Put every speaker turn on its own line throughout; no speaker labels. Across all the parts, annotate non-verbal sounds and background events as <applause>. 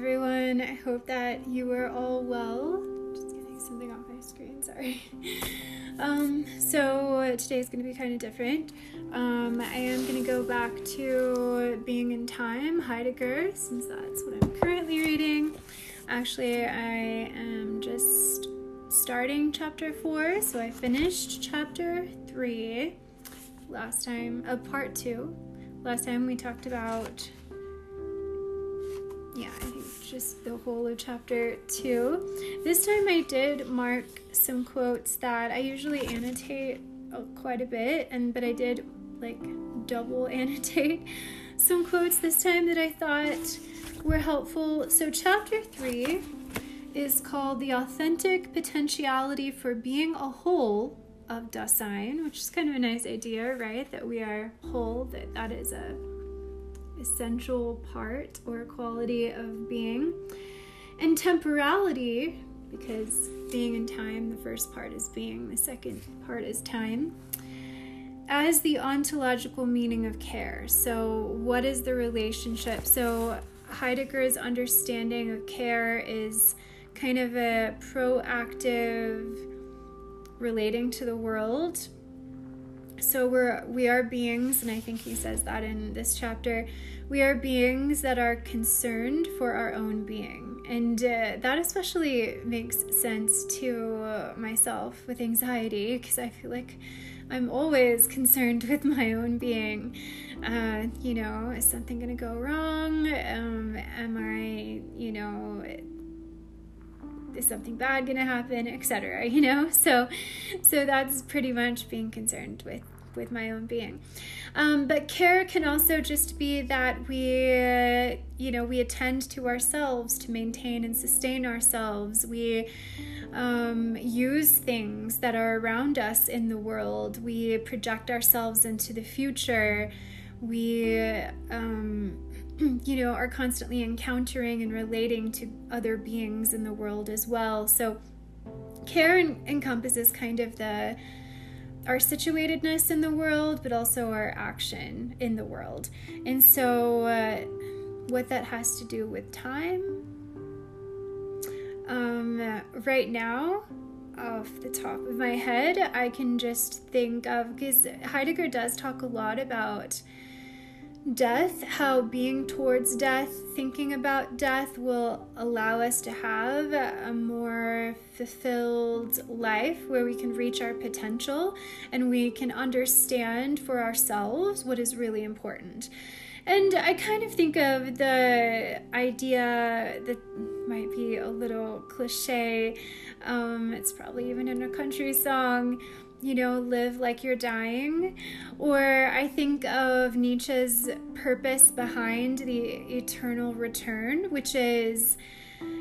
everyone. I hope that you are all well. Just getting something off my screen, sorry. <laughs> Um, so today is going to be kind of different. Um, I am going to go back to Being and Time, Heidegger, since that's what I'm currently reading. Actually, I am just starting chapter four, so I finished chapter three last time, uh, part two. Last time we talked about yeah, I think just the whole of chapter two. This time I did mark some quotes that I usually annotate uh, quite a bit, and but I did like double <laughs> annotate some quotes this time that I thought were helpful. So, chapter three is called The Authentic Potentiality for Being a Whole of Dasein, which is kind of a nice idea, right? That we are whole, that that is a essential part or quality of being. And temporality, because being and time, the first part is being, the second part is time, as the ontological meaning of care. So, what is the relationship? So, Heidegger's understanding of care is kind of a proactive relating to the world so we're we are beings and i think he says that in this chapter. We are beings that are concerned for our own being. And uh, that especially makes sense to myself with anxiety because i feel like i'm always concerned <laughs> with my own being. Uh, you know is something going to go wrong? Um, am i you know is something bad going to happen etc <laughs> you know? So so that's pretty much being concerned with with my own being. Um, but care can also just be that we you know we attend to ourselves to maintain and sustain ourselves. We um, use things that are around us in the world. We project ourselves into the future. We um, <clears throat> you know, are constantly encountering and relating to other beings in the world as well. So, care encompasses kind of the our situatedness in the world, but also our action in the world. And so, uh, what that has to do with time, um, right now, off the top of my head, I can just think of because Heidegger does talk a lot about death, how being towards death, thinking about death will allow us to have a more fulfilled life where we can reach our potential and we can understand for ourselves what is really important. And I kind of think of the idea that might be a little cliche, um, it's probably even in a country song you know, live like you're dying. Or I think of Nietzsche's purpose behind the eternal return, which is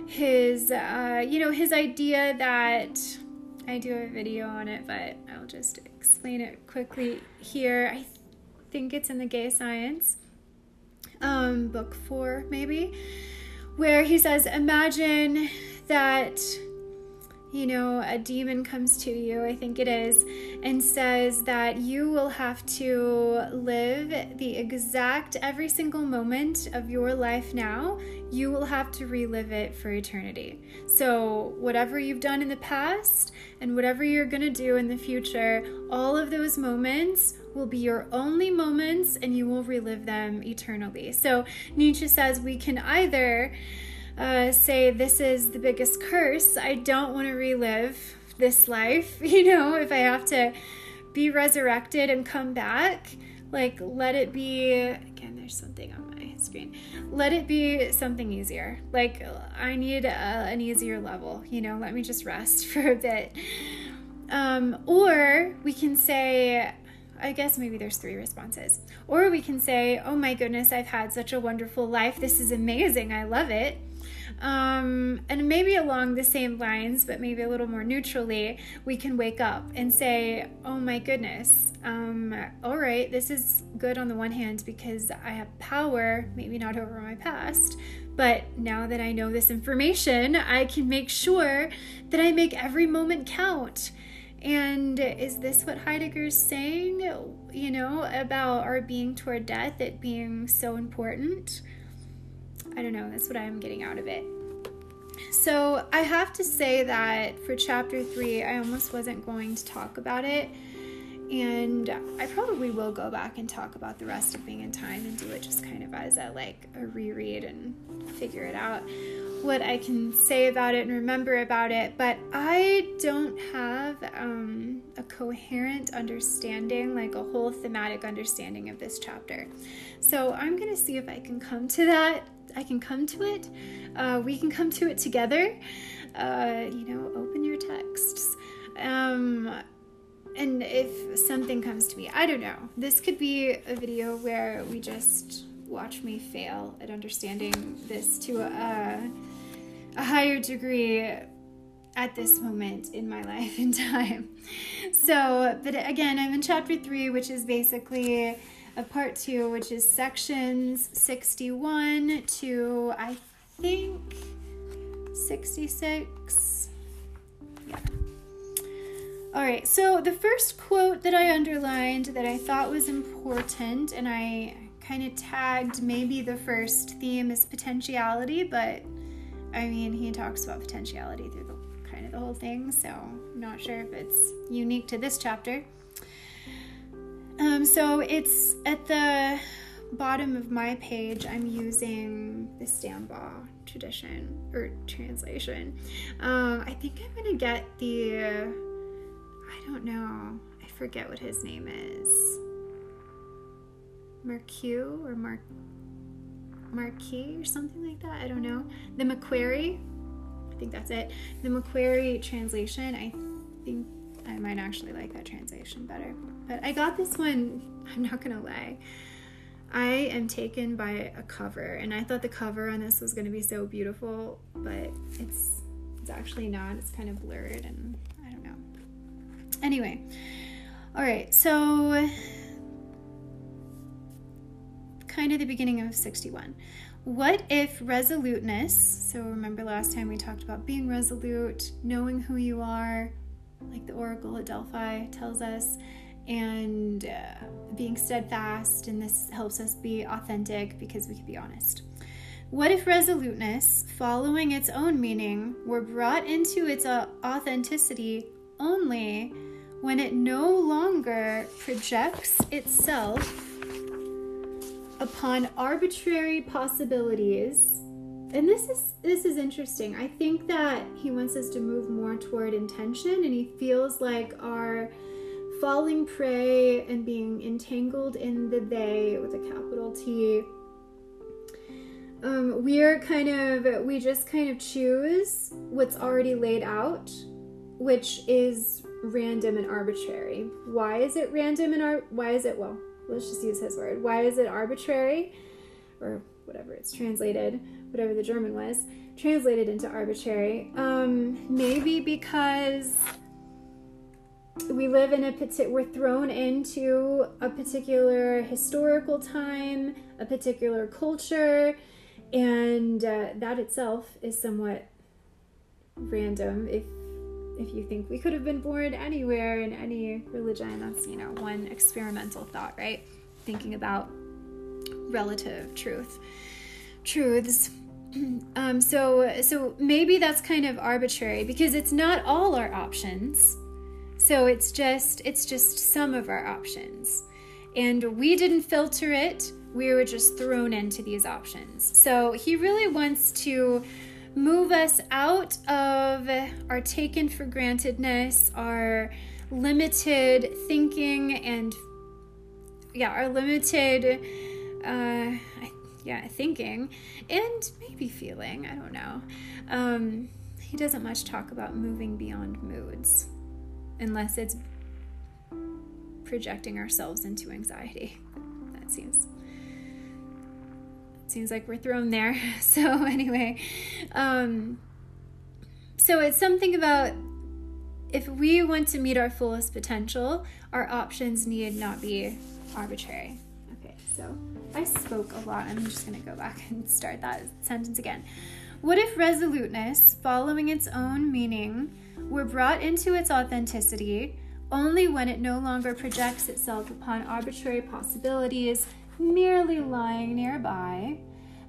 his, uh, you know, his idea that I do a video on it, but I'll just explain it quickly here. I th- think it's in the Gay Science, um, book four, maybe, where he says, Imagine that you know, a demon comes to you, I think it is, and says that you will have to live the exact every single moment of your life now, you will have to relive it for eternity. So, whatever you've done in the past and whatever you're going to do in the future, all of those moments will be your only moments and you will relive them eternally. So, Nietzsche says we can either uh, say this is the biggest curse. I don't want to relive this life. <laughs> You know, if I have to be resurrected and come back, like let it be. Again, there's something on my screen. Let it be something easier. Like I need a, an easier level. You know, let me just rest <laughs> for a bit. Um, or we can say, I guess maybe there's three responses. Or we can say, Oh my goodness, I've had such a wonderful life. This is amazing. I love it. Um, and maybe along the same lines, but maybe a little more neutrally, we can wake up and say, Oh my goodness, um, all right, this is good on the one hand because I have power, maybe not over my past, but now that I know this information, I can make sure that I make every moment count. And is this what Heidegger's saying, you know, about our being toward death, it being so important? I don't know, that's what I'm getting out of it. So I have to say that for chapter three, I almost wasn't going to talk about it. And I probably will go back and talk about the rest of being and time and do it just kind of as a like a reread and figure it out what I can say about it and remember about it, but I don't have um, a coherent understanding, like a whole thematic understanding of this chapter. So I'm going to see if I can come to that. I can come to it. Uh, we can come to it together. Uh, you know, open your texts. Um, and if something comes to me, I don't know. This could be a video where we just watch me fail at understanding this to a, a higher degree at this moment in my <laughs> life and time. So, but again, I'm in chapter three, which is basically a part two, which is sections 61 to I think 66. Yeah. All right, so the first quote that I underlined that I thought was important, and I kind of tagged maybe the first theme is potentiality, but I mean, he talks about potentiality through the kind of the whole thing, so I'm not sure if it's unique to this chapter. Um, so it's at the bottom of my page, I'm using the Stambaugh tradition or translation. Um, I think I'm gonna get the, I don't know, I forget what his name is. Marqueux or Mark Marquis or something like that. I don't know. The Macquarrie, I think that's it. The Macquarrie translation, I think I might actually like that translation better. But I got this one, <laughs> I'm not gonna lie. I am taken by a cover, and I thought the cover on this was gonna be so beautiful, but it's it's actually not. It's kind of blurred, and I don't know. Anyway, all right, so kind of the beginning of 61. What if resoluteness, so remember last time we talked about being resolute, knowing who you are, like the Oracle at Delphi tells us, and uh, being steadfast, and this helps us be authentic because we can be honest. What if resoluteness, following its own meaning, were brought into its uh, authenticity only when it no longer projects itself upon arbitrary possibilities and this is this is interesting i think that he wants us to move more toward intention and he feels like our falling prey and being entangled in the they with a capital t um, we're kind of we just kind of choose what's already laid out which is random and arbitrary why is it random and ar- why is it well let's just use his word. Why is it arbitrary? Or whatever it's translated, whatever the German was, translated into arbitrary. Um, maybe because we live in a particular, we're thrown into a particular historical time, a particular culture, and uh, that itself is somewhat random if if you think we could have been born anywhere in any religion, that's, you know, one experimental thought, right? Thinking about relative truth, truths. <clears throat> Um, so, so maybe that's kind of arbitrary because it's not all our options. So it's just it's just some of our options, and we didn't filter it. We were just thrown into these options. So he really wants to move us out of our taken for grantedness, our limited thinking, and yeah, our limited, uh, yeah, thinking, and maybe feeling. I don't know. Um, he doesn't much talk about moving beyond moods, unless it's projecting ourselves into anxiety. That seems seems like we're thrown there. <laughs> So, anyway, um, so it's something about if we want to meet our fullest potential, our options need not be arbitrary. So I spoke a lot. I'm just going to go back <laughs> and start that sentence again. What if resoluteness, following its own meaning, were brought into its authenticity only when it no longer projects itself upon arbitrary possibilities merely lying nearby,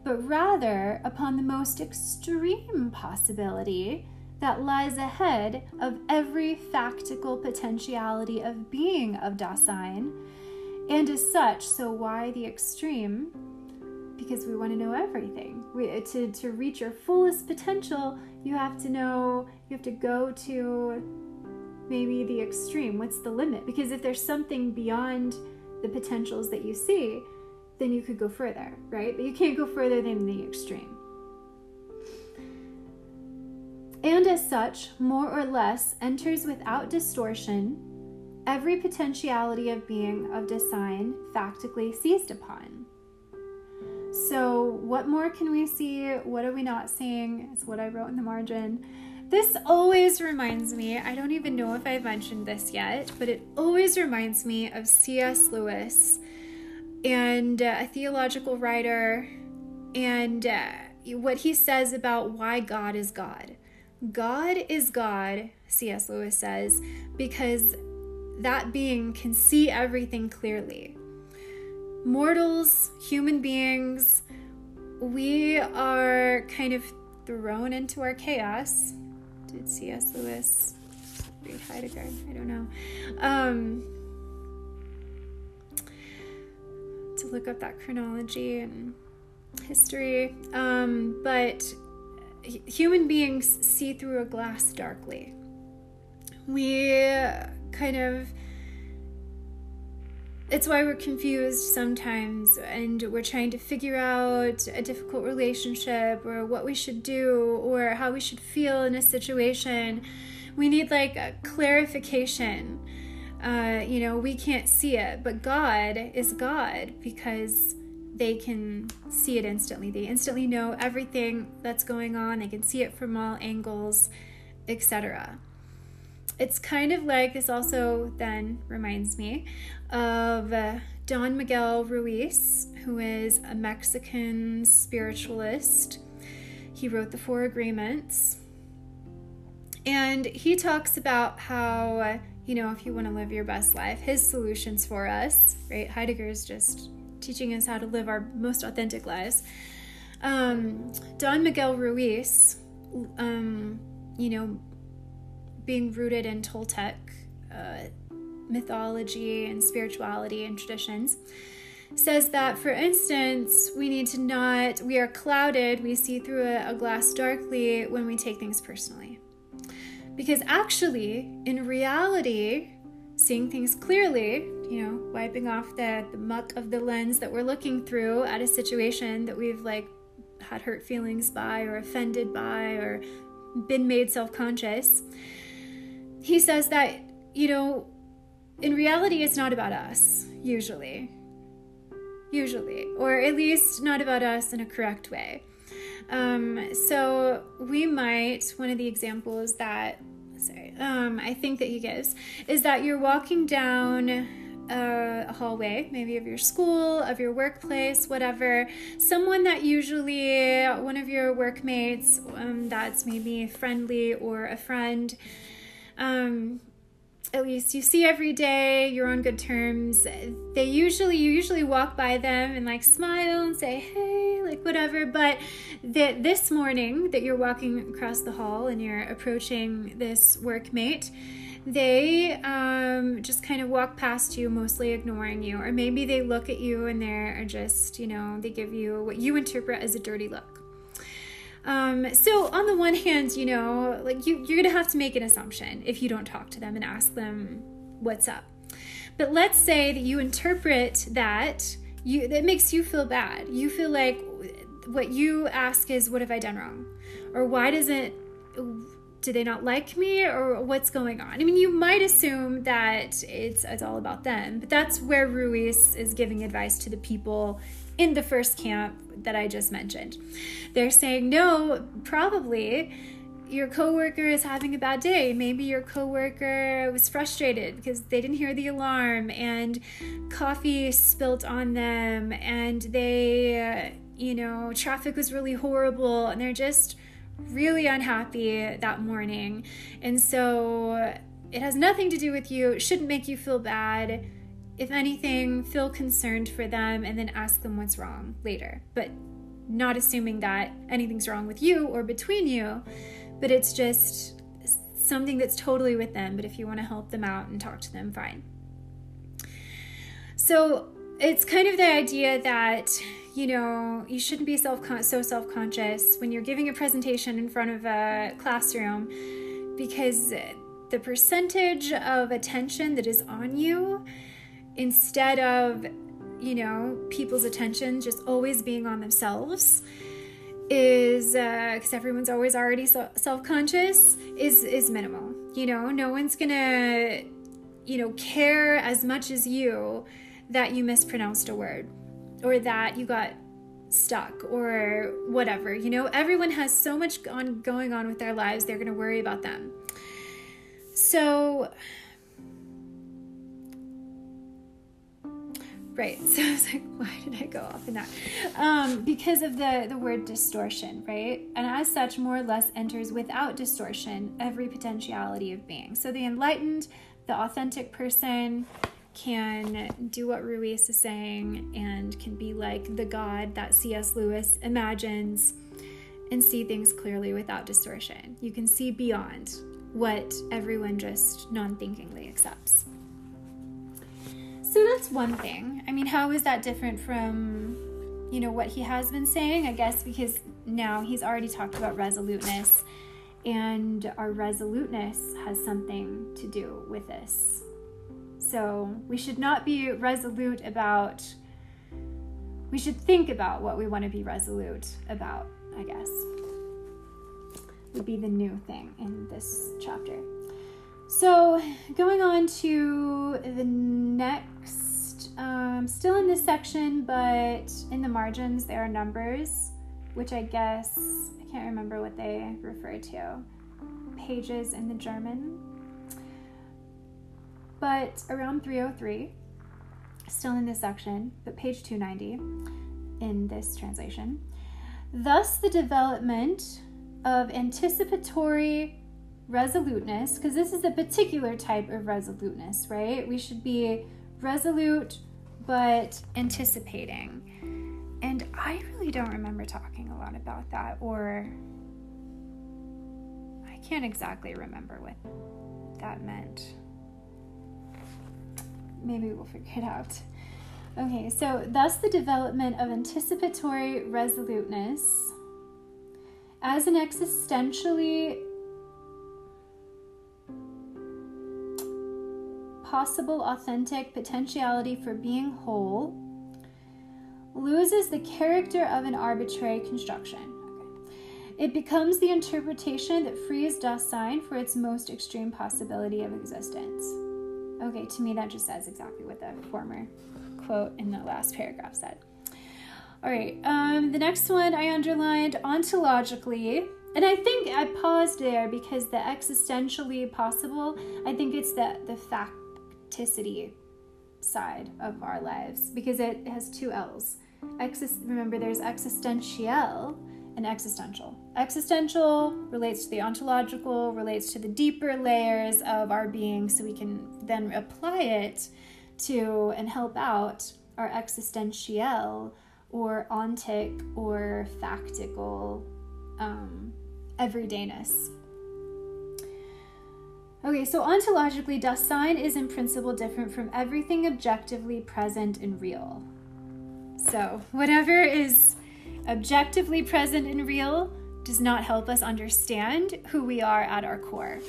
but rather upon the most extreme possibility that lies ahead of every factical potentiality of being of Dasein, and as such, so why the extreme? Because we want to know everything. We, to, to reach your fullest potential, you have to know, you have to go to maybe the extreme. What's the limit? Because if there's something beyond the potentials that you see, then you could go further, right? But you can't go further than the extreme. And as such, more or less enters without distortion every potentiality of being of Dasein factically seized upon. So, what more can we see? What are we not seeing? Is what I wrote in the margin. This always reminds me, I don't even know if I've mentioned this yet, but it always reminds me of C.S. Lewis and uh, a theological writer and uh, what he says about why God is God. God is God, C.S. Lewis says, because that being can see everything clearly. Mortals, human beings, we are kind of thrown into our chaos did C.S. Lewis read Heidegger? I don't know. Um, to look up that chronology and history. Um, but human beings see through a glass darkly. We kind of it's why we're confused sometimes and we're trying to figure out a difficult relationship or what we should do or how we should feel in a situation. We need like a clarification. Uh, you know, we can't see it, but God is God because they can see it instantly. They instantly know everything that's going on, they can see it from all angles, etc it's kind of like this also then reminds me of uh, Don Miguel Ruiz, who is a Mexican spiritualist. He wrote the Four Agreements. And he talks about how, uh, you know, if you want to live your best life, his solutions for us, right? Heidegger is just teaching us how to live our most authentic lives. Um, Don Miguel Ruiz, um, you know, being rooted in Toltec uh, mythology and spirituality and traditions, says that, for instance, we need to not, we are clouded, we see through a, a glass darkly when we take things personally. Because actually, in reality, seeing things clearly, you know, wiping off the, the muck of the lens that we're looking through at a situation that we've like had hurt feelings by or offended by or been made self conscious he says that, you know, in reality, it's not about us, usually. Usually. Or at least not about us in a correct way. Um, so we might, one of the examples that, sorry, um, I think that he gives is that you're walking down a hallway, maybe of your school, of your workplace, whatever. Someone that usually, one of your workmates um, that's maybe friendly or a friend, um, at least you see every day, you're on good terms. They usually, you usually walk by them and like smile and say, hey, like whatever. But that this morning that you're walking across the hall and you're approaching this workmate, they um, just kind of walk past you, mostly ignoring you. Or maybe they look at you and they're just, you know, they give you what you interpret as a dirty look. Um, so on the one hand, you know, like you, you're gonna have to make an assumption if you don't talk to them and ask them what's up. But let's say that you interpret that you that makes you feel bad. You feel like what you ask is, "What have I done wrong?" or "Why doesn't do they not like me?" or "What's going on?" I mean, you might assume that it's it's all about them, but that's where Ruiz is giving advice to the people in the first camp that I just mentioned. They're saying, no, probably your coworker is having a bad day. Maybe your coworker was frustrated because they didn't hear the alarm and coffee spilt on them and they, uh, you know, traffic was really horrible and they're just really unhappy that morning. And so it has nothing to do with you. It shouldn't make you feel bad if anything, feel concerned for them and then ask them what's wrong later. But not assuming that anything's wrong with you or between you, but it's just something that's totally with them. But if you want to help them out and talk to them, fine. So it's kind of the idea that you know you shouldn't be self so self conscious when you're giving a presentation in front of a classroom because the percentage of attention that is on you instead of you know people's attention just always being on themselves is because uh, everyone's always already so- self-conscious is is minimal you know no one's gonna you know care as much as you that you mispronounced a word or that you got stuck or whatever. You know, everyone has so much on going on with their lives, they're to worry about them. So right <laughs> so i was like why did i go off in that um, because of the the word distortion right and as such more or less enters without distortion every potentiality of being so the enlightened the authentic person can do what Ruiz is saying and can be like the God that C.S. Lewis imagines and see things clearly without distortion. You can see beyond what everyone just non thinkingly accepts. So that's one thing. I mean, how is that different from, you know, what he has been saying? I guess because now he's already talked about resoluteness, and our resoluteness has something to do with this so we should not be resolute about, we should think about what we want to be resolute about, I guess. Would be the new thing in this chapter. So going on to the next, um, still in this section, but in the margins there are numbers, which I guess, I can't remember what they refer to. Pages in the German but around 303, still in this section, but page 290 in this translation, thus the development of anticipatory resoluteness, because this is a particular type of resoluteness, right? We should be resolute but anticipating. And I really don't remember talking a lot about that, or I can't exactly remember what that meant maybe we'll figure it out. Okay, so thus the development of anticipatory resoluteness as an existentially possible authentic potentiality for being whole loses the character of an arbitrary construction. It becomes the interpretation that frees Dasein for its most extreme possibility of existence. Okay, to me, that just says exactly what the former quote in the last paragraph said. All right, um, the next one I underlined ontologically, and I think I paused there because the existentielly possible, I think it's the, the facticity side of our lives because it has two L's. Exis, remember, there's existential and existentiell. Existential relates to the ontological, relates to the deeper layers of our being, so we can then apply it to and help out our existentiell or ontic or factical um, everydayness. Okay, so ontologically, Dasein is in principle different from everything objectively present and real. So, whatever is objectively present and real does not help us understand who we are at our core.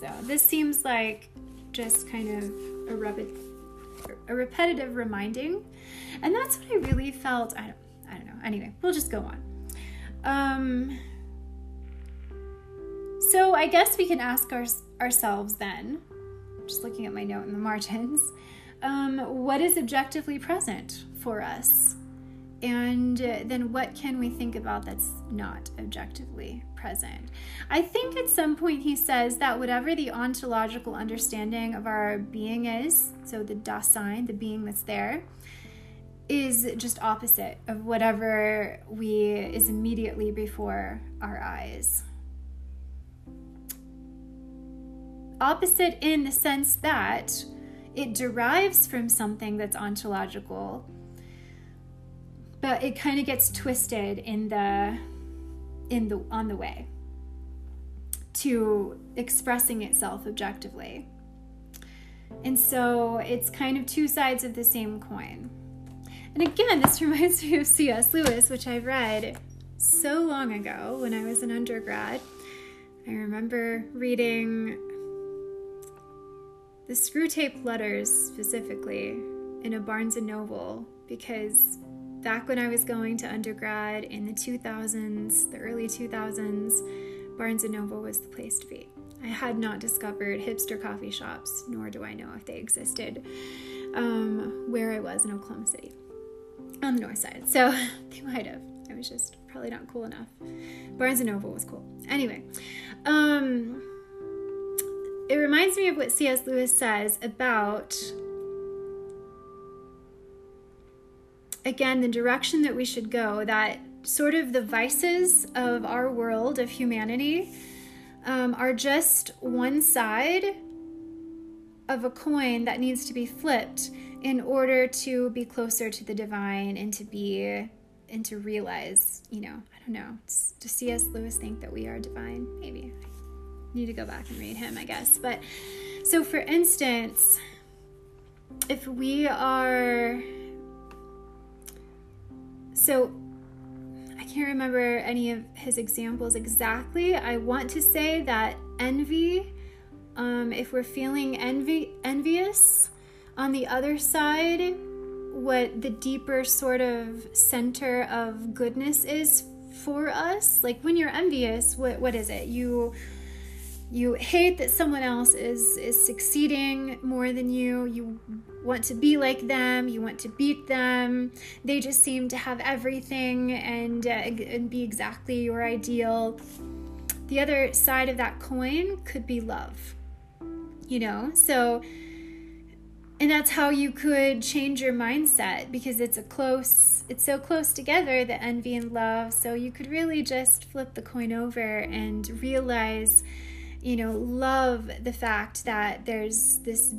So this seems like just kind of a, repet- a repetitive reminding, and that's what I really felt. I don't, I don't know. Anyway, we'll just go on. Um, so I guess we can ask our, ourselves then, just looking at my note in the margins, um, what is objectively present for us? And then what can we think about that's not objectively present? I think at some point he says that whatever the ontological understanding of our being is, so the Dasein, the being that's there, is just opposite of whatever we is immediately before our eyes. Opposite in the sense that it derives from something that's ontological but it kind of gets twisted in the in the on the way to expressing itself objectively. And so it's kind of two sides of the same coin. And again, this <laughs> reminds me of C.S. Lewis, which I read so long ago when I was an undergrad. I remember reading the Screwtape Letters specifically in a Barnes and Noble because back when I was going to undergrad in the 2000s, the early 2000s, Barnes and Noble was the place to be. I had not discovered hipster coffee shops, nor do I know if they existed um, where I was in Oklahoma City on the north side. So <laughs> they might have. I was just probably not cool enough. Barnes and Noble was cool. Anyway, um, it reminds me of what C.S. Lewis says about again the direction that we should go that sort of the vices of our world of humanity um, are just one side of a coin that needs to be flipped in order to be closer to the divine and to be and to realize you know i don't know does cs lewis think that we are divine maybe need to go back and read him i guess but so for instance if we are so I can't remember any of his examples exactly. I want to say that envy, um, if we're feeling envy, envious, on the other side, what the deeper sort of center of goodness is for us. Like when you're envious, what what is it? You you hate that someone else is is succeeding more than you. You want to be like them. You want to beat them. They just seem to have everything and uh, and be exactly your ideal. The other side of that coin could be love you know? So and that's how you could change your mindset because it's a close it's so close together the envy and love. So you could really just flip the coin over and realize you know, love the fact that there's this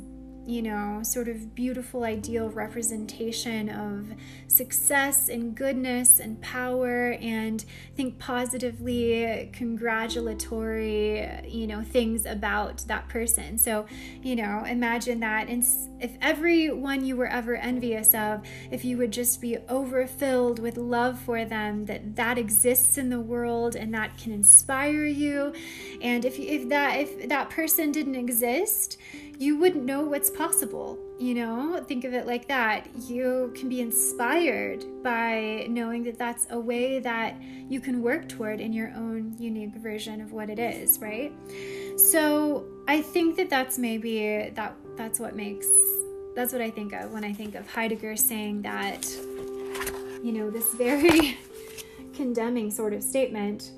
you know, sort of beautiful, ideal representation of success and goodness and power, and think positively congratulatory, you know, things about that person. So, you know, imagine that. And if everyone you were ever envious of, if you would just be overfilled with love for them, that that exists in the world and that can inspire you. And if, if that if that person didn't exist, you wouldn't know what's possible. You know, think of it like that. You can be inspired by knowing that that's a way that you can work toward in your own unique version of what it is, right? So I think that that's maybe that that's what makes that's what I think of when I think of Heidegger saying that, you know, this very <laughs> condemning sort of statement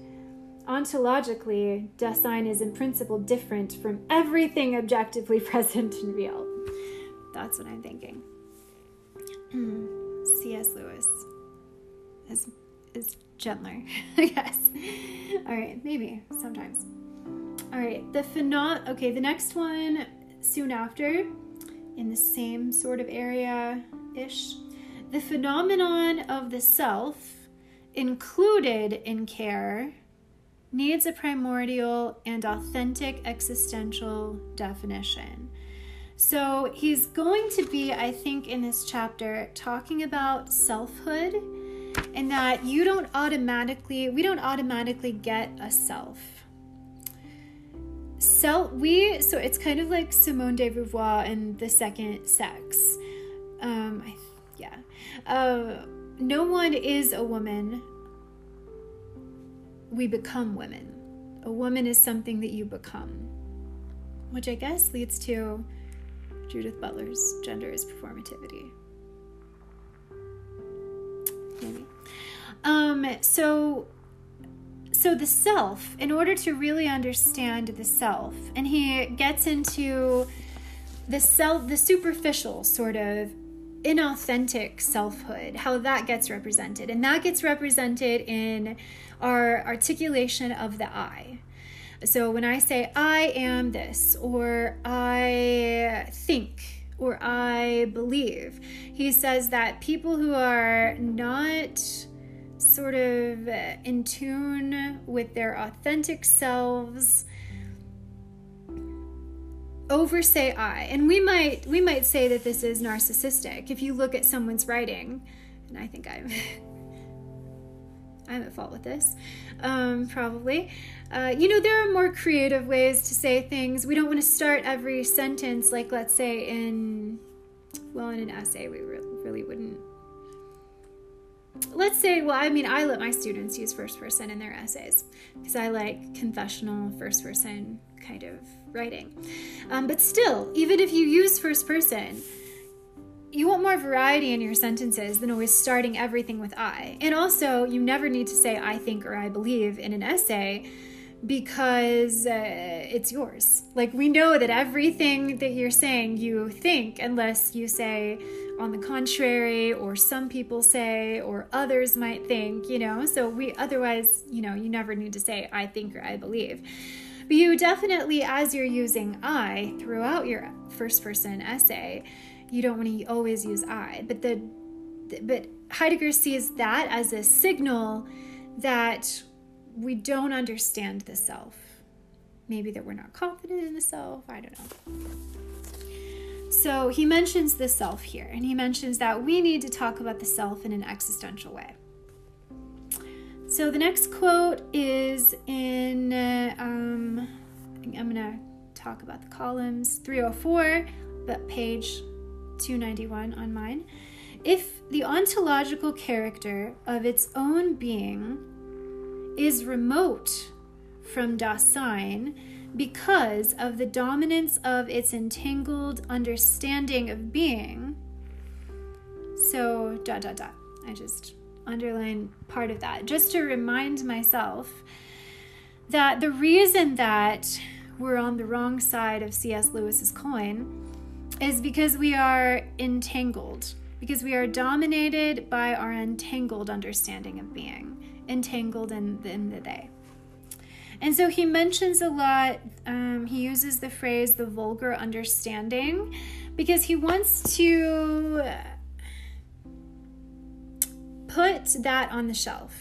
Ontologically, Dasein is in principle different from everything objectively <laughs> present and real. That's what I'm thinking. <clears throat> C.S. Lewis is is gentler, <laughs> I guess. All right, maybe sometimes. All right, the phenom. Okay, the next one soon after, in the same sort of area ish, the phenomenon of the self included in care needs a primordial and authentic existential definition. So he's going to be, I think, in this chapter talking about selfhood and that you don't automatically, we don't automatically get a self. Self, we, so it's kind of like Simone de Beauvoir and the second sex. Um, I, yeah. Uh, no one is a woman we become women. A woman is something that you become, which I guess leads to Judith Butler's gender is performativity. Maybe. Um, so so the self, in order to really understand the self, and he gets into the self, the superficial sort of inauthentic selfhood, how that gets represented. And that gets represented in our articulation of the I. So when I say I am this, or I think, or I believe. He says that people who are not sort of in tune with their authentic selves oversay I. And we might we might say that this is narcissistic if you look at someone's writing, and I think I'm <laughs> I'm at fault with this, um, probably. Uh, you know, there are more creative ways to say things. We don't want to start every sentence like, let's say, in well, in an essay, we really, really wouldn't. Let's say, well, I mean, I let my students use first person in their essays because I like confessional first person kind of writing. Um, but still, even if you use first person, you want more variety in your sentences than always starting everything with I. And also, you never need to say I think or I believe in an essay because uh, it's yours. Like, we know that everything that you're saying you think, unless you say on the contrary, or some people say, or others might think, you know. So, we otherwise, you know, you never need to say I think or I believe. But you definitely, as you're using I throughout your first person essay, you don't want to always use I. But the but Heidegger sees that as a signal that we don't understand the self. Maybe that we're not confident in the self. I don't know. So he mentions the self here, and he mentions that we need to talk about the self in an existential way. So the next quote is in, uh, um, I'm going to talk about the columns 304, but page 291 on mine. If the ontological character of its own being is remote from Dasein because of the dominance of its entangled understanding of being, so dot dot dot. I just underline part of that just to remind myself that the reason that we're on the wrong side of C.S. Lewis's coin is because we are entangled, because we are dominated by our entangled understanding of being, entangled in the, in the they. And so he mentions a lot, um, he uses the phrase the vulgar understanding because he wants to put that on the shelf.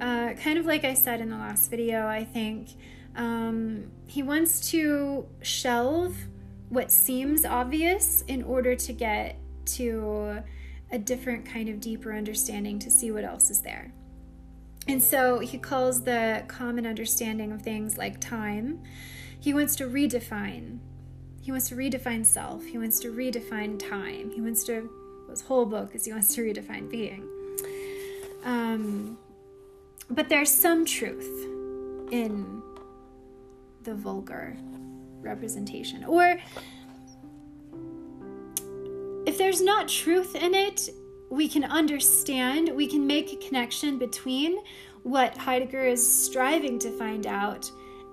Uh, kind of like I said in the last video, I think um, he wants to shelve what seems obvious in order to get to a different kind of deeper understanding to see what else is there. And so he calls the common understanding of things like time. He wants to redefine. He wants to redefine self. He wants to redefine time. He wants to, his whole book is he wants to redefine being. Um, but there's some truth in the vulgar representation. Or if there's not truth in it, we can understand, we can make a connection between what Heidegger is striving to find out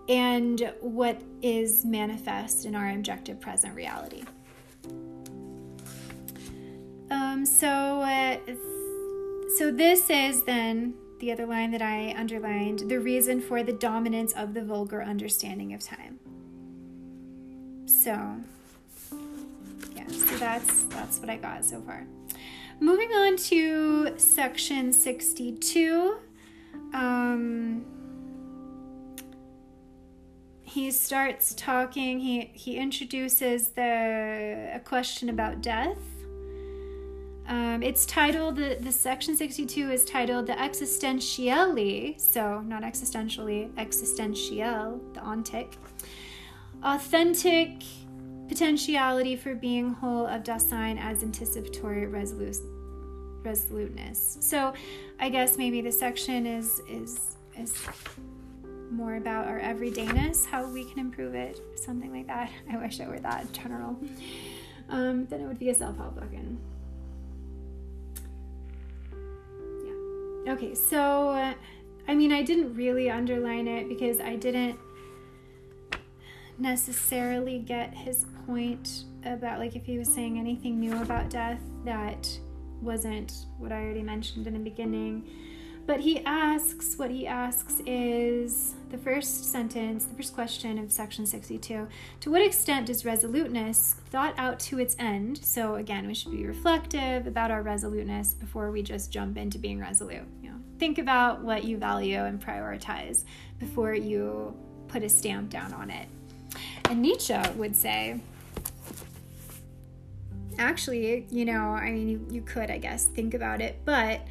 and what is manifest in our objective present reality. Um, so, uh, so this is then the other line that I underlined the reason for the dominance of the vulgar understanding of time. So, yeah, so that's that's what I got so far. Moving on to section 62. Um, he starts talking, he, he introduces the a question about death um, it's titled, the, the section 62 is titled The Existentielly, so not existentially, existentiell, the ontic, authentic potentiality for being whole of Dasein as anticipatory resolute, resoluteness. So I guess maybe the section is, is, is more about our everydayness, how we can improve it, something like that. <laughs> I wish it were that general. Um, then it would be a self-help book and Okay, so uh, I mean, I didn't really underline it because I didn't necessarily get his point about like if he was saying anything new about death that wasn't what I already mentioned in the beginning. But he asks, what he asks is the first sentence, the first question of section 62 To what extent does resoluteness, thought out to its end, so again, we should be reflective about our resoluteness before we just jump into being resolute. You know, think about what you value and prioritize before you put a stamp down on it. And Nietzsche would say, actually, you know, I mean, you, you could, I guess, think about it, but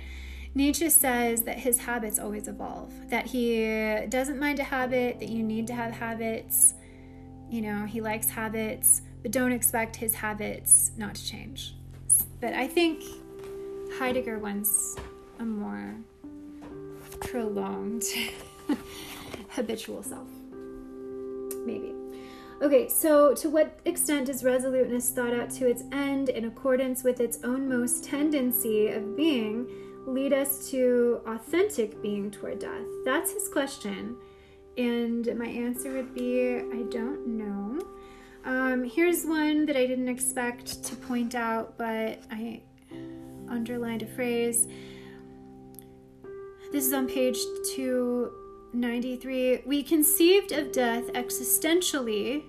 Nietzsche says that his habits always evolve, that he doesn't mind a habit, that you need to have habits. You know, he likes habits, but don't expect his habits not to change. But I think Heidegger wants a more prolonged <laughs> habitual self. Maybe. Okay, so to what extent is resoluteness thought out to its end in accordance with its own most tendency of being lead us to authentic being toward death? That's his question. And my answer would be I don't know. Um, here's one that I didn't expect to point out, but I underlined a phrase. This is on page 293. We conceived of death existentially.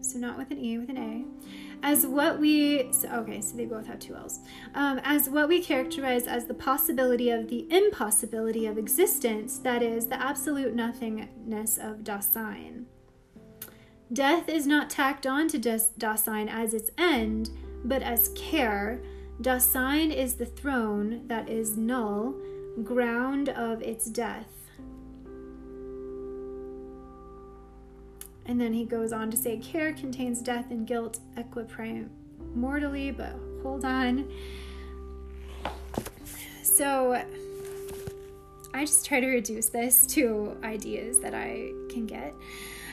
So, not with an E, with an A as what we so, okay so they both have two l's um, as what we characterize as the possibility of the impossibility of existence that is the absolute nothingness of dasein death is not tacked on to dasein as its end but as care dasein is the thrown that is null ground of its death And then he goes on to say, Care contains death and guilt mortally, but hold on. So I just try to reduce this to ideas that I can get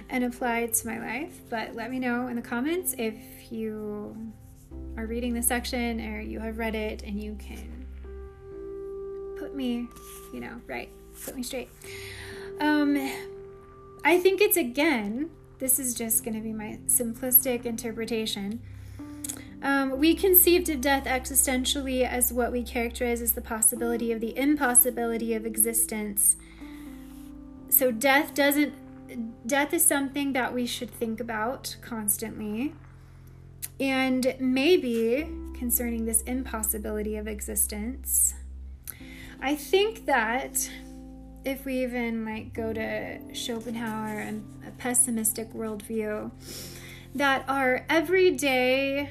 and apply to my life. But let me know in the comments if you are reading the section or you have read it and you can put me, you know, right, put me straight. Um, I think it's again this is just going to be my simplistic interpretation. Um, we conceived of death existentially as what we characterize as the possibility of the impossibility of existence. So death doesn't death is something that we should think about constantly. And maybe concerning this impossibility of existence, I think that if we even like go to Schopenhauer and a pessimistic worldview, that our everyday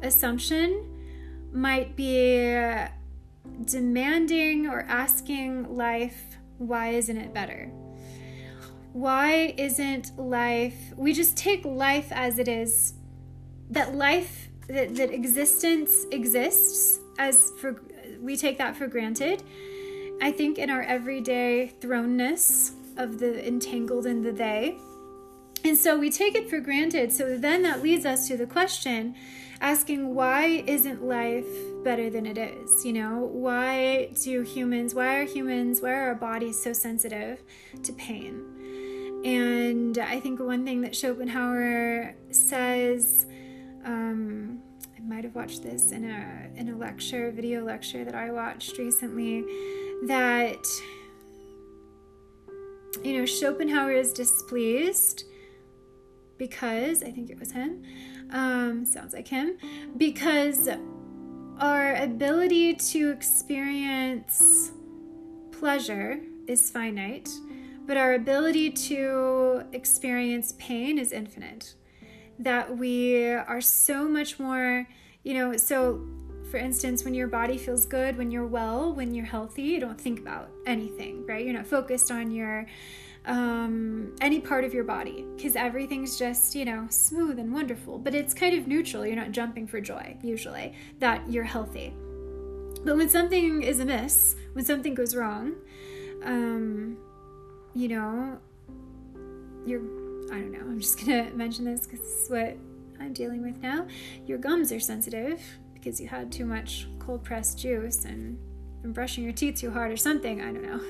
assumption might be demanding or asking life, why isn't it better? Why isn't life, we just take life as it is, that life, that, that existence exists as for, we take that for granted I think in our everyday thrownness of the entangled in the they. And so we take it for granted. So then that leads us to the question asking why isn't life better than it is? You know, why do humans, why are humans, why are our bodies so sensitive to pain? And I think one thing that Schopenhauer says, um, I might have watched this in a in a lecture, video lecture that I watched recently that you know Schopenhauer is displeased because I think it was him. Um, sounds like him because our ability to experience pleasure is finite, but our ability to experience pain is infinite. That we are so much more, you know, so for instance, when your body feels good, when you're well, when you're healthy, you don't think about anything, right? You're not focused on your um, any part of your body because everything's just, you know, smooth and wonderful. But it's kind of neutral. You're not jumping for joy, usually, that you're healthy. But when something is amiss, when something goes wrong, um, you know, you're, I don't know, I'm just gonna <laughs> mention this because it's what I'm dealing with now. Your gums are sensitive because you had too much cold pressed juice and been brushing your teeth too hard or something. I don't know.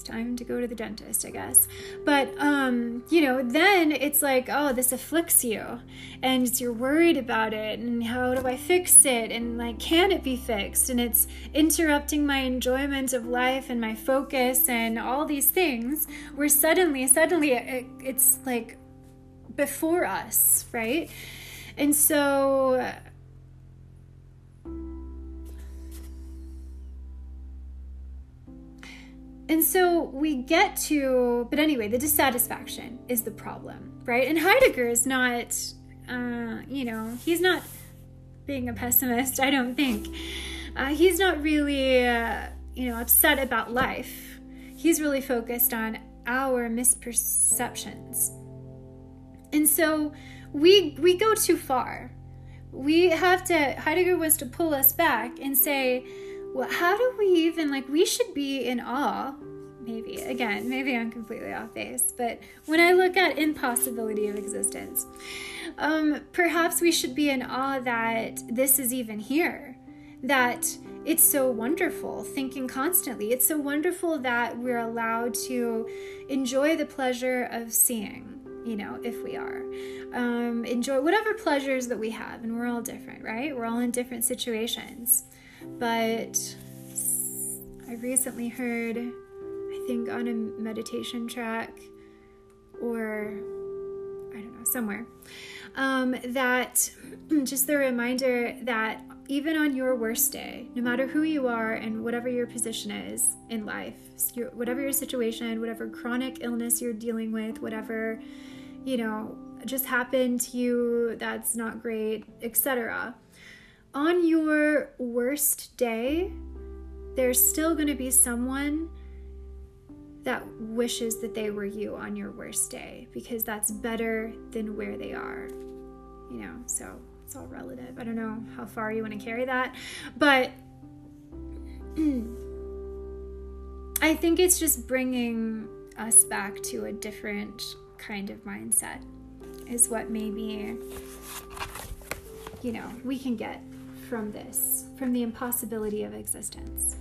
It's time to go to the dentist, I guess. But, um, you know, then it's like, oh, this afflicts you and you're worried about it and how do I fix it? And like, can it be fixed? And it's interrupting my enjoyment of life and my focus and all these things where suddenly, suddenly it, it's like before us, right? And so, And so we get to, but anyway, the dissatisfaction is the problem, right? And Heidegger is not, uh, you know, he's not being a pessimist, I don't think. Uh, he's not really, uh, you know, upset about life. He's really focused on our misperceptions. And so we we go too far. We have to Heidegger wants to pull us back and say, well, how do we even like we should be in awe. Maybe again maybe i'm completely off base but when i look at impossibility of existence um, perhaps we should be in awe that this is even here that it's so wonderful thinking constantly. It's so wonderful that we're allowed to enjoy the pleasure of seeing you know if we are. Um, enjoy whatever pleasures that we have and we're all different right? We're all in different situations but I recently heard, I think on a meditation track or I don't know, somewhere, um, that <clears throat> just the reminder that even on your worst day, no matter who you are and whatever your position is in life, your, whatever your situation, whatever chronic illness you're dealing with, whatever, you know, just happened to you that's not great, etc on your worst day, there's still going to be someone that wishes that they were you on your worst day because that's better than where they are. You know, so it's all relative. I don't know how far you want to carry that, but <clears throat> I think it's just bringing us back to a different kind of mindset, is what maybe, you know, we can get from this, from the impossibility of existence.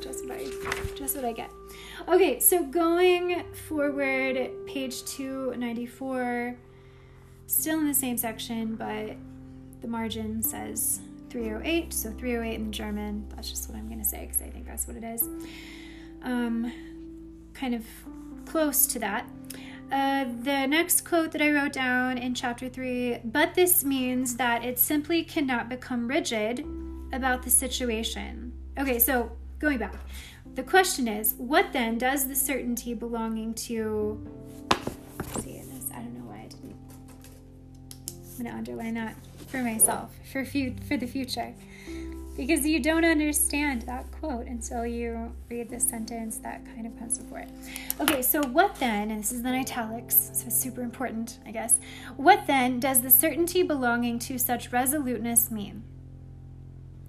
Just what I, just what I get. Okay, so going forward, page 294, still in the same section, but the margin says 308, so 308 in German. That's just what I'm going to say because I think that's what it is. Um, kind of close to that. Uh, the next quote that I wrote down in chapter three, but this means that it simply cannot become rigid about the situation. Okay, so going back, the question is, what then does the certainty belonging to? See this? I don't know why I didn't. I'm gonna underline that for myself for few for the future because you don't understand that quote until you read the sentence that kind of comes before it. Okay, so what then, and this is in italics, so super important, I guess. What then does the certainty belonging to such resoluteness mean?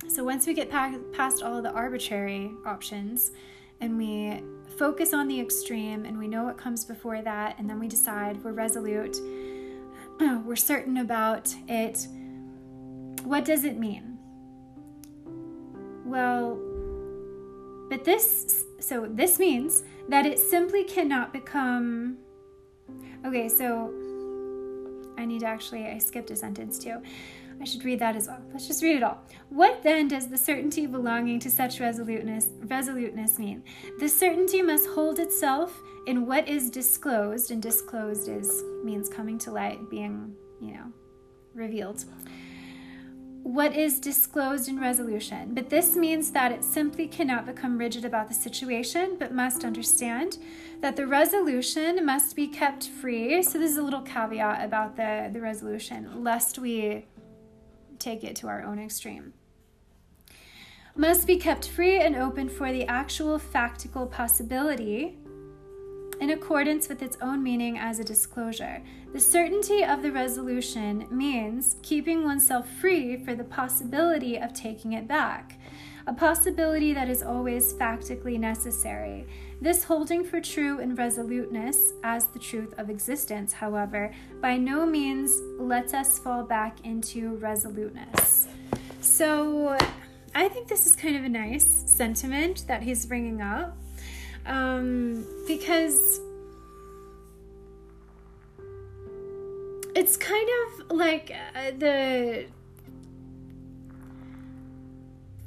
So once we get past all of the arbitrary options and we focus on the extreme and we know what comes before that, and then we decide we're resolute, <clears throat> we're certain about it, what does it mean? Well, but this, so this means that it simply cannot become. Okay, so I need to actually, I skipped a sentence too. I should read that as well. Let's just read it all. What then does the certainty belonging to such resoluteness resoluteness mean? The certainty must hold itself in what is disclosed, and disclosed is means coming to light, being, you know, revealed what is disclosed in resolution, but this means that it simply cannot become rigid about the situation, but must understand that the resolution must be kept free. So, this is a little caveat about the, the resolution, lest we take it to our own extreme. Must be kept free and open for the actual factical possibility in accordance with its own meaning as a disclosure. The certainty of the resolution means keeping oneself free for the possibility of taking it back, a possibility that is always factically necessary. This holding for true and resoluteness as the truth of existence, however, by no means lets us fall back into resoluteness. So, I think this is kind of a nice sentiment that he's bringing up um, because it's kind of like uh, the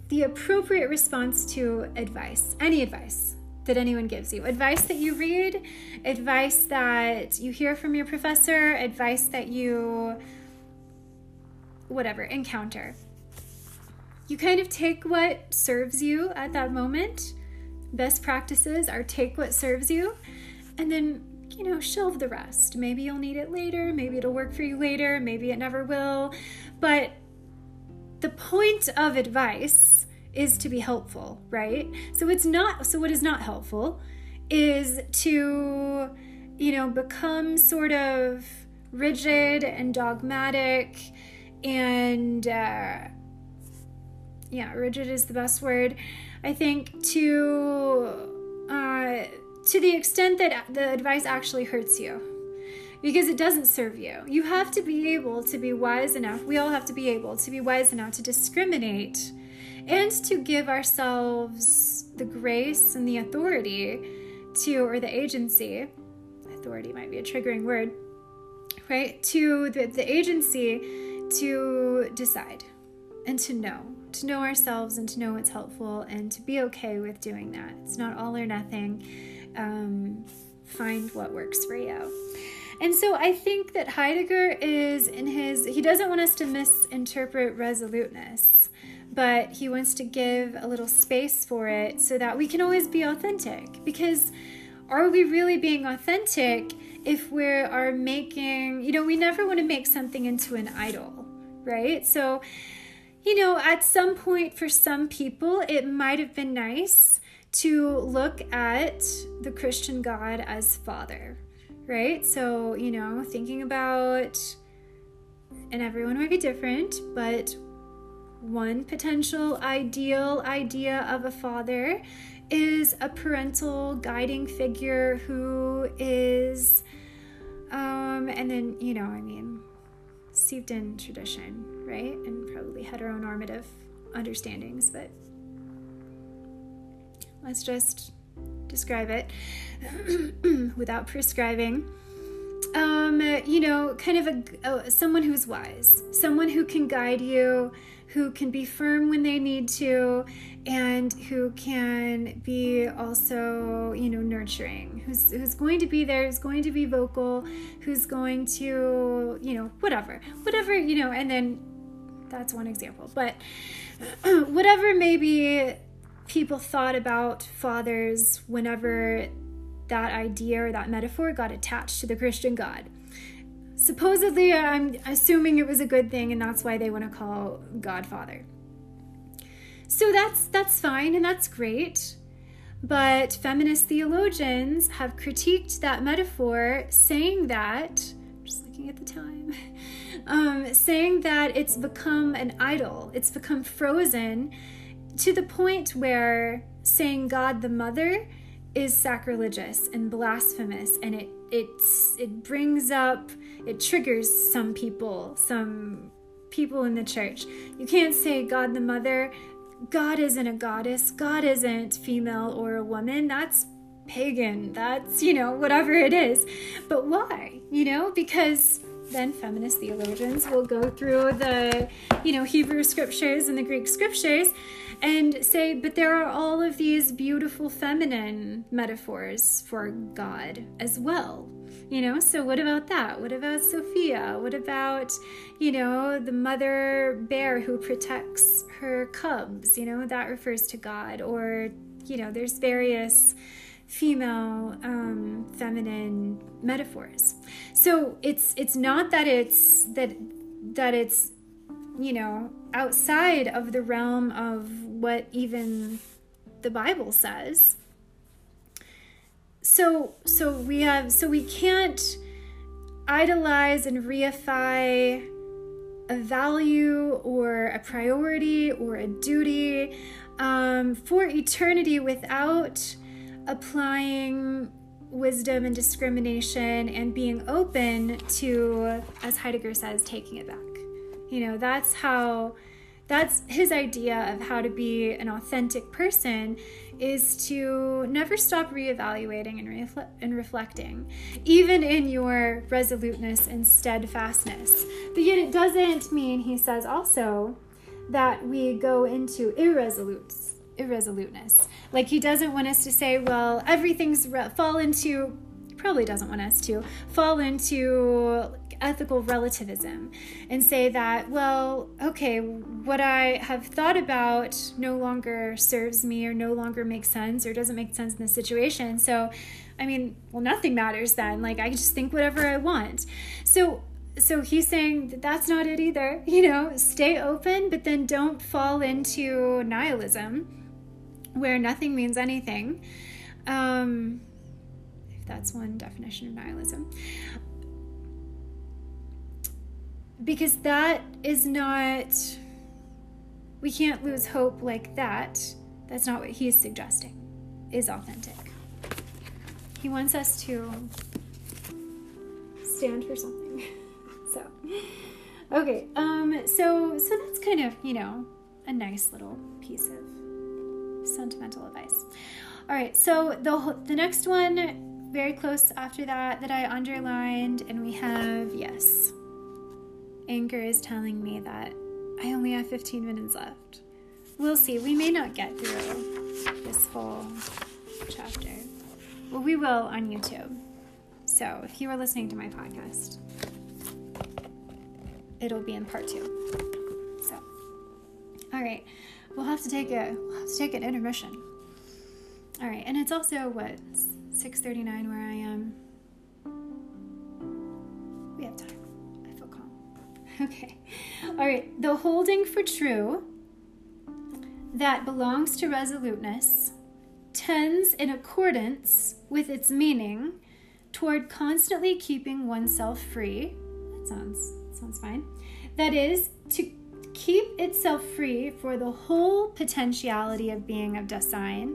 the appropriate response to advice, any advice that anyone gives you. Advice that you read, advice that you hear from your professor, advice that you whatever encounter. You kind of take what serves you at that moment. Best practices are take what serves you and then, you know, shelve the rest. Maybe you'll need it later, maybe it'll work for you later, maybe it never will. But the point of advice is to be helpful, right? So it's not, so what is not helpful is to, you know, become sort of rigid and dogmatic and, uh, yeah, rigid is the best word. I think to, uh, to the extent that the advice actually hurts you because it doesn't serve you. You have to be able to be wise enough. We all have to be able to be wise enough to discriminate and to give ourselves the grace and the authority to, or the agency, authority might be a triggering word, right? To the, the agency to decide and to know, to know ourselves and to know what's helpful and to be okay with doing that. It's not all or nothing. Um, find what works for you. And so I think that Heidegger is in his, he doesn't want us to misinterpret resoluteness but he wants to give a little space for it so that we can always be authentic. Because are we really being authentic if we are making, you know, we never want to make something into an idol, right? So, you know, at some point for some people, it might have been nice to look at the Christian God as Father, right? So, you know, thinking about, and everyone might be different, but one potential ideal idea of a father is a parental guiding figure who is, um, and then, you know, I mean, steeped in tradition, right? And probably heteronormative understandings, but let's just describe it <clears throat> without prescribing. Um, you know, kind of a, a someone who's wise, someone who can guide you, who can be firm when they need to and who can be also you know nurturing who's who's going to be there who's going to be vocal who's going to you know whatever whatever you know and then that's one example. But <clears throat> whatever maybe people thought about fathers whenever that idea or that metaphor got attached to the christian god supposedly i'm assuming it was a good thing and that's why they want to call Godfather. so that's that's fine and that's great but feminist theologians have critiqued that metaphor saying that just looking at the time <laughs> um, saying that it's become an idol it's become frozen to the point where saying god the mother is sacrilegious and blasphemous and it it's it brings up it triggers some people some people in the church. You can't say god the mother god isn't a goddess god isn't female or a woman. That's pagan that's you know whatever it is. But why you know? Because then feminist theologians will go through the you know hebrew scriptures and the greek scriptures and say, but there are all of these beautiful feminine metaphors for God as well. You know, so what about that? What about Sophia? What about, you know, the mother bear who protects her cubs? You know, that refers to God. Or, you know, there's various female um, feminine metaphors so it's it's not that it's that that it's you know, outside of the realm of what even the Bible says. So so we have so we can't idolize and reify a value or a priority or a duty um, for eternity without applying wisdom and discrimination and being open to, as Heidegger says, taking it back. You know, that's how That's his idea of how to be an authentic person is to never stop reevaluating and, and reflecting, even in your resoluteness and steadfastness. But yet, it doesn't mean, he says also, that we go into irresolute irresoluteness. Like he doesn't want us to say, well, everything's re- fall into probably doesn't want us to fall into ethical relativism and say that, well, okay, what I have thought about no longer serves me or no longer makes sense or doesn't make sense in the situation. So, I mean, well, nothing matters then. Like, I just think whatever I want. So, so he's saying that that's not it either. <laughs> You know, stay open, but then don't fall into nihilism where nothing means anything. Um, that's one definition of nihilism. Because that is not we can't lose hope like that. That's not what he's suggesting is authentic. He wants us to stand for something. <laughs> So okay um so so that's kind of you know a nice little piece of sentimental advice. All right so the the next one very close after that that i underlined and we have yes Anchor is telling me that I only have 15 minutes left. We'll see. We may not get through this whole chapter. Well, we will on YouTube. So if you are listening to my podcast, it'll be in part two. So, all right, we'll have to take a we'll have to take an intermission. All right, and it's also what 6:39 where I am. We have time. I feel calm. <laughs> Okay. All right. The holding for true that belongs to resoluteness tends in accordance with its meaning toward constantly keeping oneself free. That sounds sounds fine. That is to keep itself free for the whole potentiality of being of Dasein.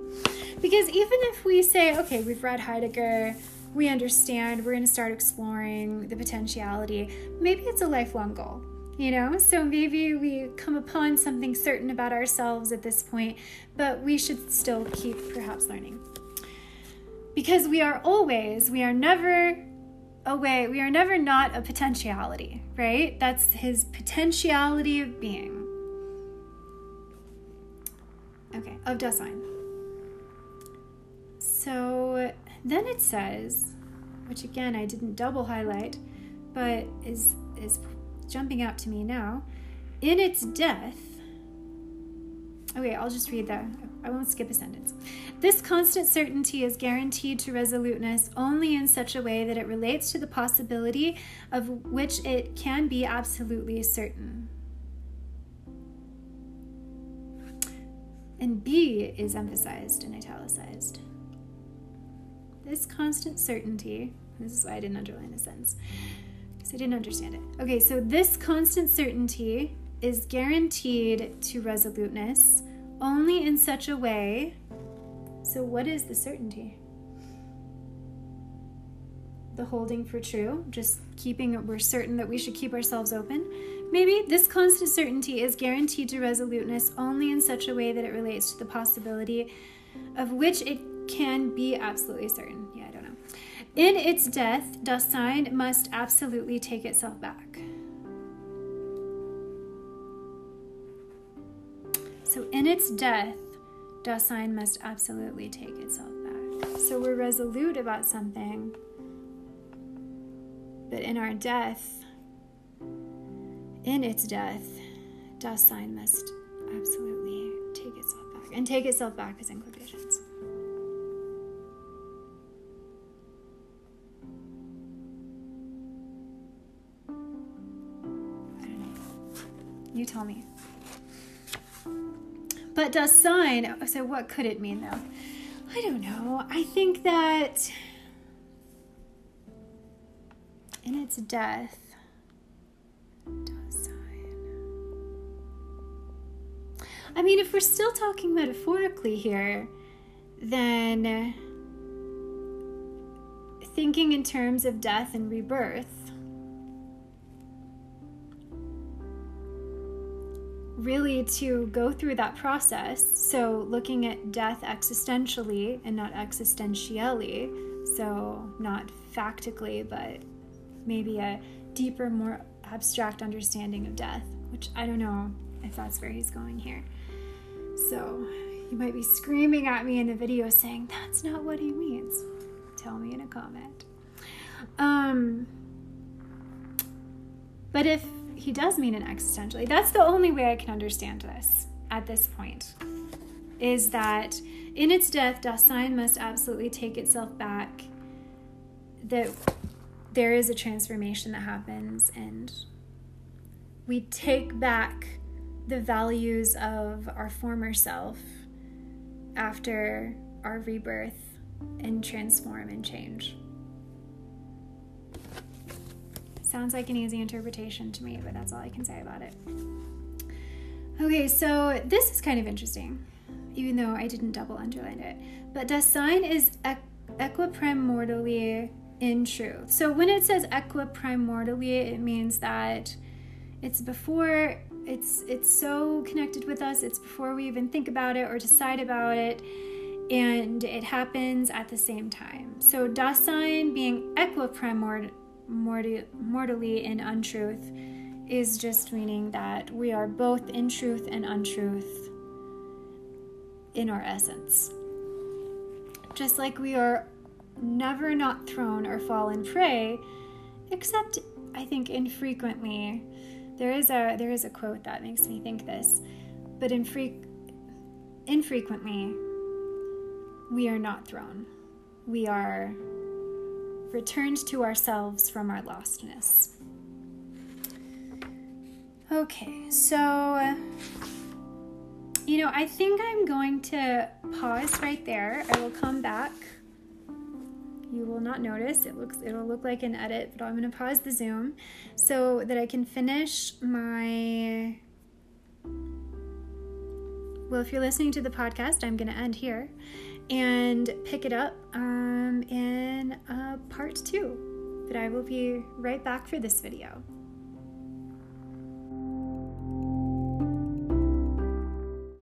Because even if we say, okay, we've read Heidegger, we understand, we're going to start exploring the potentiality. Maybe it's a lifelong goal, you know? So maybe we come upon something certain about ourselves at this point, but we should still keep perhaps learning. Because we are always, we are never away, we are never not a potentiality, right? That's his potentiality of being. Okay, of Dasein. So then it says, which again I didn't double highlight, but is is jumping out to me now, in its death. Okay, I'll just read that. I won't skip a sentence. This constant certainty is guaranteed to resoluteness only in such a way that it relates to the possibility of which it can be absolutely certain. And B is emphasized and italicized. This constant certainty, this is why I didn't underline the sentence, because I didn't understand it. Okay, so this constant certainty is guaranteed to resoluteness only in such a way. So, what is the certainty? The holding for true, just keeping, we're certain that we should keep ourselves open. Maybe this constant certainty is guaranteed to resoluteness only in such a way that it relates to the possibility of which it can be absolutely certain. Yeah, I don't know. In its death, Dasein must absolutely take itself back. So, in its death, Dasein must absolutely take itself back. So, we're resolute about something, but in our death, in its death, Dasein must absolutely take itself back. And take itself back is in quotations. You tell me. But Dasein, so what could it mean though? I don't know. I think that in its death, I mean, if we're still talking metaphorically here, then thinking in terms of death and rebirth, really to go through that process. So, looking at death existentially and not existentielly, so not factically, but maybe a deeper, more abstract understanding of death, which I don't know if that's where he's going here. So, you might be screaming at me in the video saying, That's not what he means. Tell me in a comment. Um, but if he does mean it existentially, that's the only way I can understand this at this point. Is that in its death, Dasein must absolutely take itself back. That there is a transformation that happens, and we take back the values of our former self after our rebirth and transform and change. Sounds like an easy interpretation to me, but that's all I can say about it. Okay, so this is kind of interesting, even though I didn't double underline it. But Dasein is equiprimordially in truth. So when it says equiprimordially, it means that it's before it's it's so connected with us. It's before we even think about it or decide about it, and it happens at the same time. So Dasein being equiprimordial mortally in untruth is just meaning that we are both in truth and untruth in our essence. Just like we are never not thrown or fallen prey, except I think infrequently. There is a there is a quote that makes me think this, but infre- infrequently we are not thrown. We are returned to ourselves from our lostness. Okay, so you know, I think I'm going to pause right there. I will come back. You will not notice. It looks it'll look like an edit, but I'm going to pause the Zoom so that I can finish my well, if you're listening to the podcast, I'm going to end here and pick it up um, in uh, part two. But I will be right back for this video.